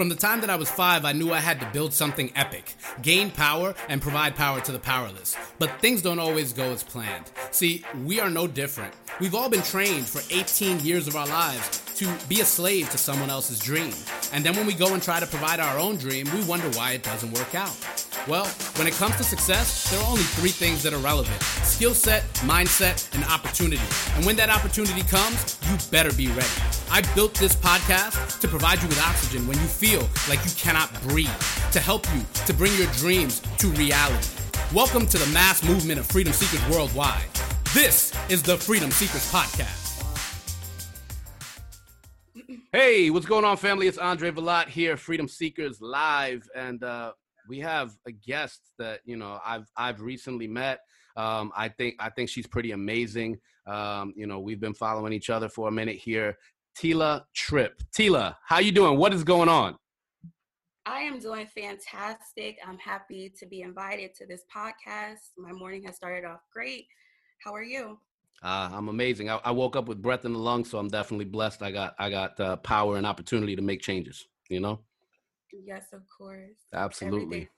From the time that I was five, I knew I had to build something epic, gain power, and provide power to the powerless. But things don't always go as planned. See, we are no different. We've all been trained for 18 years of our lives to be a slave to someone else's dream. And then when we go and try to provide our own dream, we wonder why it doesn't work out. Well, when it comes to success, there are only three things that are relevant skill set, mindset, and opportunity. And when that opportunity comes, you better be ready. I built this podcast to provide you with oxygen when you feel like you cannot breathe, to help you to bring your dreams to reality. Welcome to the mass movement of freedom seekers worldwide. This is the Freedom Seekers Podcast. Hey, what's going on, family? It's Andre Velat here, Freedom Seekers Live, and uh, we have a guest that you know I've I've recently met. Um, I think I think she's pretty amazing. Um, you know, we've been following each other for a minute here. Tila Tripp. Tila, how you doing? What is going on? I am doing fantastic. I'm happy to be invited to this podcast. My morning has started off great. How are you? Uh, I'm amazing. I, I, woke up with breath in the lungs, so I'm definitely blessed. I got I got uh, power and opportunity to make changes. You know. Yes, of course. Absolutely.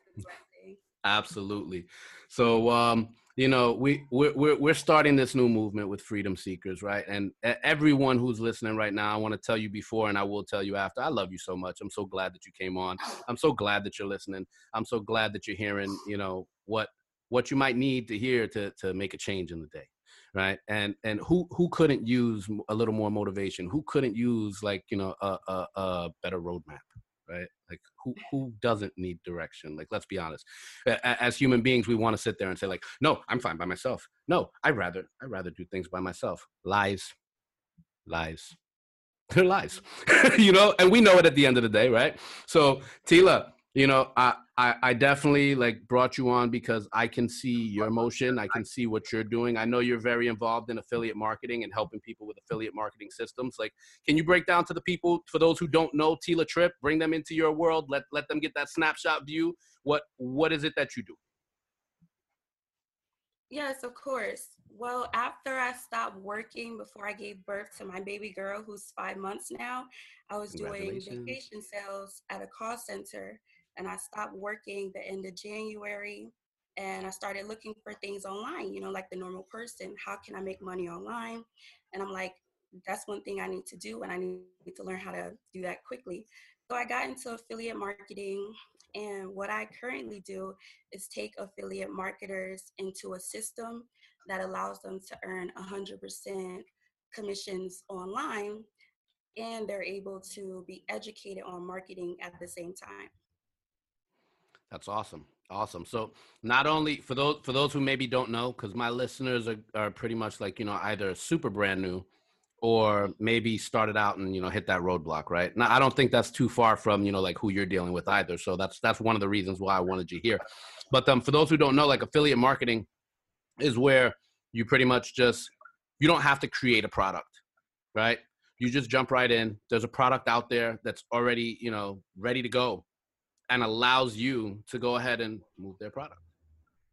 Absolutely. So, um, you know, we we're, we're we're starting this new movement with Freedom Seekers, right? And everyone who's listening right now, I want to tell you before, and I will tell you after. I love you so much. I'm so glad that you came on. I'm so glad that you're listening. I'm so glad that you're hearing, you know, what what you might need to hear to to make a change in the day right and and who who couldn't use a little more motivation who couldn't use like you know a, a, a better roadmap right? Like who who doesn't need direction? Like let's be honest. As human beings we want to sit there and say like no i'm fine by myself. No i rather i rather do things by myself. Lies. Lies. They're lies. You know? And we know it at the end of the day right? So tila you know I, I i definitely like brought you on because i can see your emotion. I can see what you're doing. I know you're very involved in affiliate marketing and helping people with affiliate marketing systems. Like can you break down to the people for those who don't know tila Tripp bring them into your world let let them get that snapshot view. What what is it that you do? Yes of course. Well after i stopped working before i gave birth to my baby girl who's five months now i was doing vacation sales at a call center and I stopped working the end of January and I started looking for things online, you know, like the normal person. How can I make money online? And I'm like, that's one thing I need to do, and I need to learn how to do that quickly. So I got into affiliate marketing, and what I currently do is take affiliate marketers into a system that allows them to earn 100% commissions online, and they're able to be educated on marketing at the same time. That's awesome. Awesome. So not only for those for those who maybe don't know, because my listeners are, are pretty much like, you know, either super brand new or maybe started out and you know hit that roadblock, right? Now I don't think that's too far from, you know, like who you're dealing with either. So that's that's one of the reasons why I wanted you here. But um for those who don't know, like affiliate marketing is where you pretty much just you don't have to create a product, right? You just jump right in. There's a product out there that's already, you know, ready to go and allows you to go ahead and move their product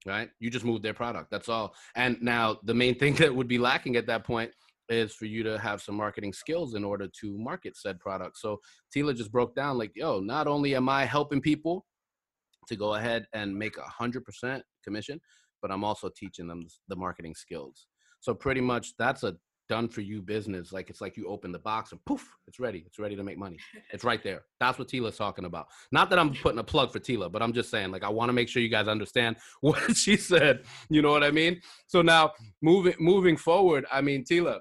right? You just move their product that's all. And now the main thing that would be lacking at that point is for you to have some marketing skills in order to market said product. So tila just broke down like yo not only am i helping people to go ahead and make a hundred percent commission but i'm also teaching them the marketing skills. So pretty much that's a done for you business. Like it's like you open the box and poof, it's ready. It's ready to make money. It's right there. That's what Tila's talking about. Not that I'm putting a plug for Tila, but I'm just saying, like, I want to make sure you guys understand what she said. You know what I mean? So now moving moving forward, I mean, Tila,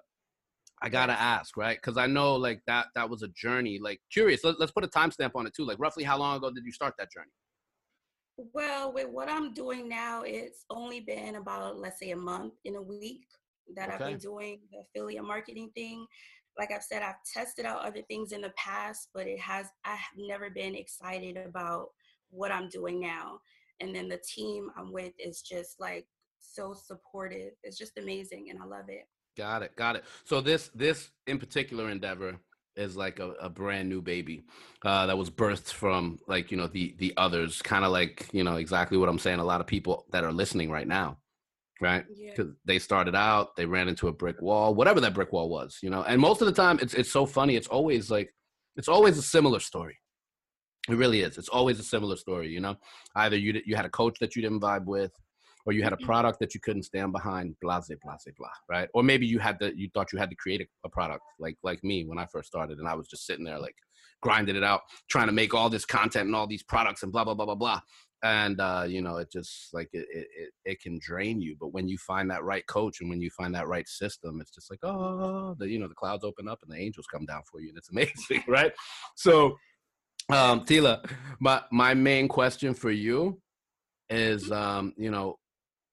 I gotta ask, right? Because I know like that that was a journey. Like curious, let, let's put a timestamp on it too. Like roughly how long ago did you start that journey? Well, with what I'm doing now, it's only been about let's say a month in a week that okay. I've been doing the affiliate marketing thing. Like I've said, I've tested out other things in the past, but it has I have never been excited about what I'm doing now. And then the team I'm with is just like so supportive. It's just amazing and I love it. Got it. Got it. So this this in particular endeavor is like a, a brand new baby uh, that was birthed from like you know the the others kind of like you know exactly what i'm saying a lot of people that are listening right now right? Because yeah. they started out, they ran into a brick wall, whatever that brick wall was, you know. And most of the time, it's it's so funny. It's always like, it's always a similar story, It really is. It's always a similar story, you know. Either you you had a coach that you didn't vibe with, or you had a mm-hmm. product that you couldn't stand behind, blah, blah, blah, blah, right? Or maybe you had to, you thought you had to create a, a, product, like like me when I first started, and I was just sitting there like grinding it out, trying to make all this content and all these products and blah blah blah blah blah. And uh, you know, it just like it, it it can drain you. But when you find that right coach and when you find that right system, it's just like oh, the you know the clouds open up and the angels come down for you, and it's amazing, right? So, um, Tila, my my main question for you is mm-hmm. um, you know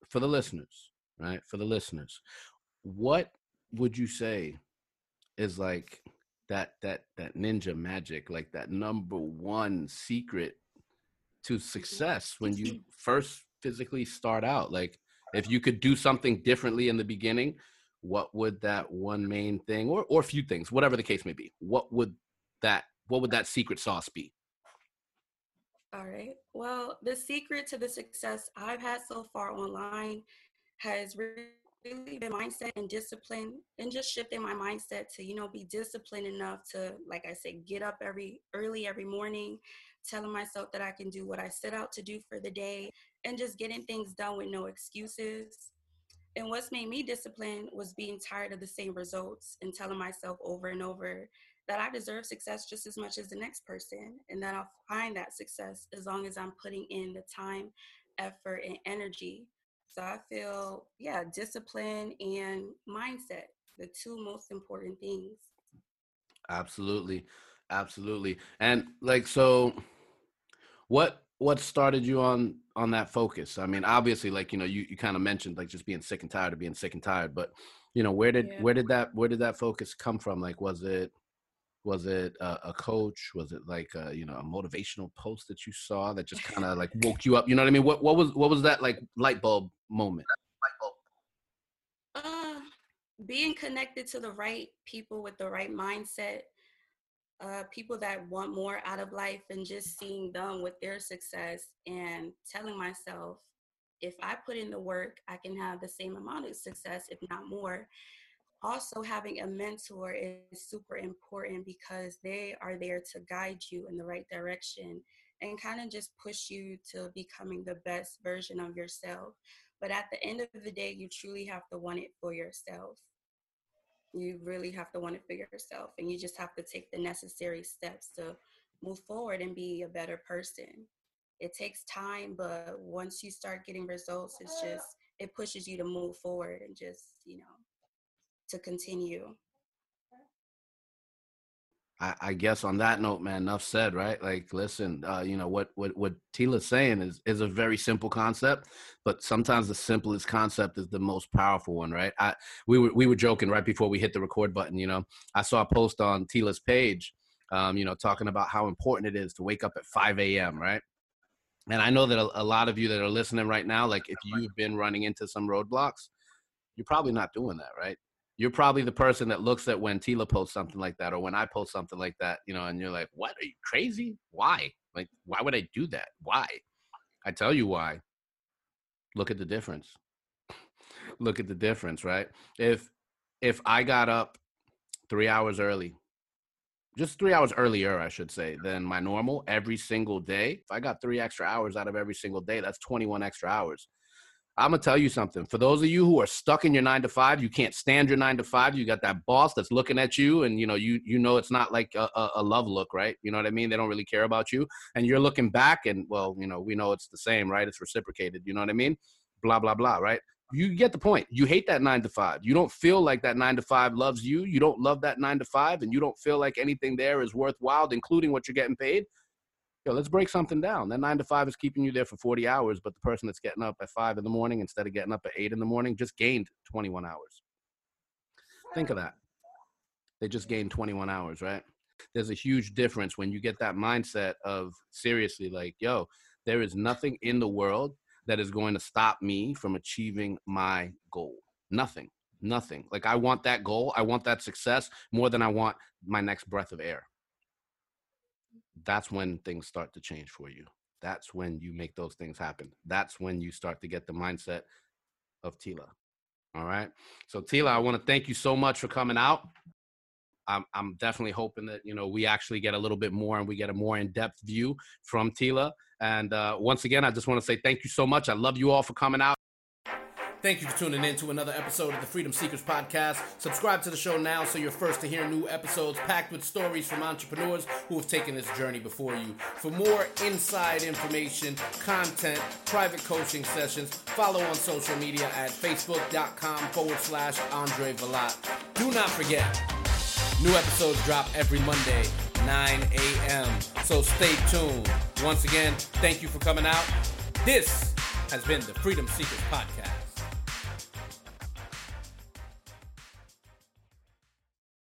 for the listeners, right? For the listeners, what would you say is like that that that ninja magic, like that number one secret to success when you first physically start out? Like if you could do something differently in the beginning, what would that one main thing or or a few things, whatever the case may be, what would that what would that secret sauce be? All right. Well, the secret to the success I've had so far online has really been mindset and discipline and just shifting my mindset to, you know, be disciplined enough to, like I said, get up every early every morning, telling myself that I can do what I set out to do for the day and just getting things done with no excuses. And what's made me disciplined was being tired of the same results and telling myself over and over that I deserve success just as much as the next person and that I'll find that success as long as I'm putting in the time, effort, and energy. So I feel, yeah, discipline and mindset, the two most important things. Absolutely. Absolutely. And like so what what started you on on that focus? I mean, obviously like, you know, you, you kind of mentioned like just being sick and tired of being sick and tired, but you know, where did yeah. where did that where did that focus come from? Like was it was it a, a coach? Was it like a, you know a motivational post that you saw that just kind of like woke you up? You know what I mean? What what was what was that like light bulb moment? Uh, being connected to the right people with the right mindset, uh, people that want more out of life, and just seeing them with their success, and telling myself, if I put in the work, I can have the same amount of success, if not more also having a mentor is super important because they are there to guide you in the right direction and kind of just push you to becoming the best version of yourself. But at the end of the day, you truly have to want it for yourself. You really have to want it for yourself, and you just have to take the necessary steps to move forward and be a better person. It takes time, but once you start getting results, it's just, it pushes you to move forward and just, you know, to continue. I, I, guess on that note, man, enough said, right? Like, listen, uh, you know what what what Tila's saying is is a very simple concept, but sometimes the simplest concept is the most powerful one, right? I we were we were joking right before we hit the record button. You know, I saw a post on Tila's page, um, you know, talking about how important it is to wake up at 5 a.m. Right? And I know that a, a lot of you that are listening right now, like if you've been running into some roadblocks, you're probably not doing that, right? You're probably the person that looks at when Tila posts something like that or when I post something like that, you know, and you're like, what? Are you crazy? Why? Like, why would I do that? Why? I tell you why. Look at the difference. Look at the difference, right? If if I got up three hours early, just three hours earlier, I should say, than my normal every single day, if I got three extra hours out of every single day, that's 21 extra hours. I'm gonna tell you something. For those of you who are stuck in your nine to five, you can't stand your nine to five. You got that boss that's looking at you, and you know you you know it's not like a, a, love look, right? You know what I mean? They don't really care about you, and you're looking back, and well, you know we know it's the same, right? It's reciprocated. You know what I mean? Blah blah blah, right? You get the point. You hate that nine to five. You don't feel like that nine to five loves you. You don't love that nine to five, and you don't feel like anything there is worthwhile, including what you're getting paid yo, let's break something down. That nine to five is keeping you there for 40 hours, but the person that's getting up at five in the morning instead of getting up at eight in the morning just gained 21 hours. Think of that. They just gained 21 hours, right? There's a huge difference when you get that mindset of seriously, like, yo, there is nothing in the world that is going to stop me from achieving my goal. Nothing, nothing. Like, I want that goal. I want that success more than I want my next breath of air that's when things start to change for you. That's when you make those things happen. That's when you start to get the mindset of Tila. All right. So Tila, I want to thank you so much for coming out. I'm, I'm definitely hoping that you know we actually get a little bit more and we get a more in-depth view from Tila. And uh, once again, I just want to say thank you so much. I love you all for coming out. Thank you for tuning in to another episode of the Freedom Seekers Podcast. Subscribe to the show now so you're first to hear new episodes packed with stories from entrepreneurs who have taken this journey before you. For more inside information, content, private coaching sessions, follow on social media at facebook.com forward slash Andre Valat. Do not forget, new episodes drop every Monday, 9 a.m. So stay tuned. Once again, thank you for coming out. This has been the Freedom Seekers Podcast.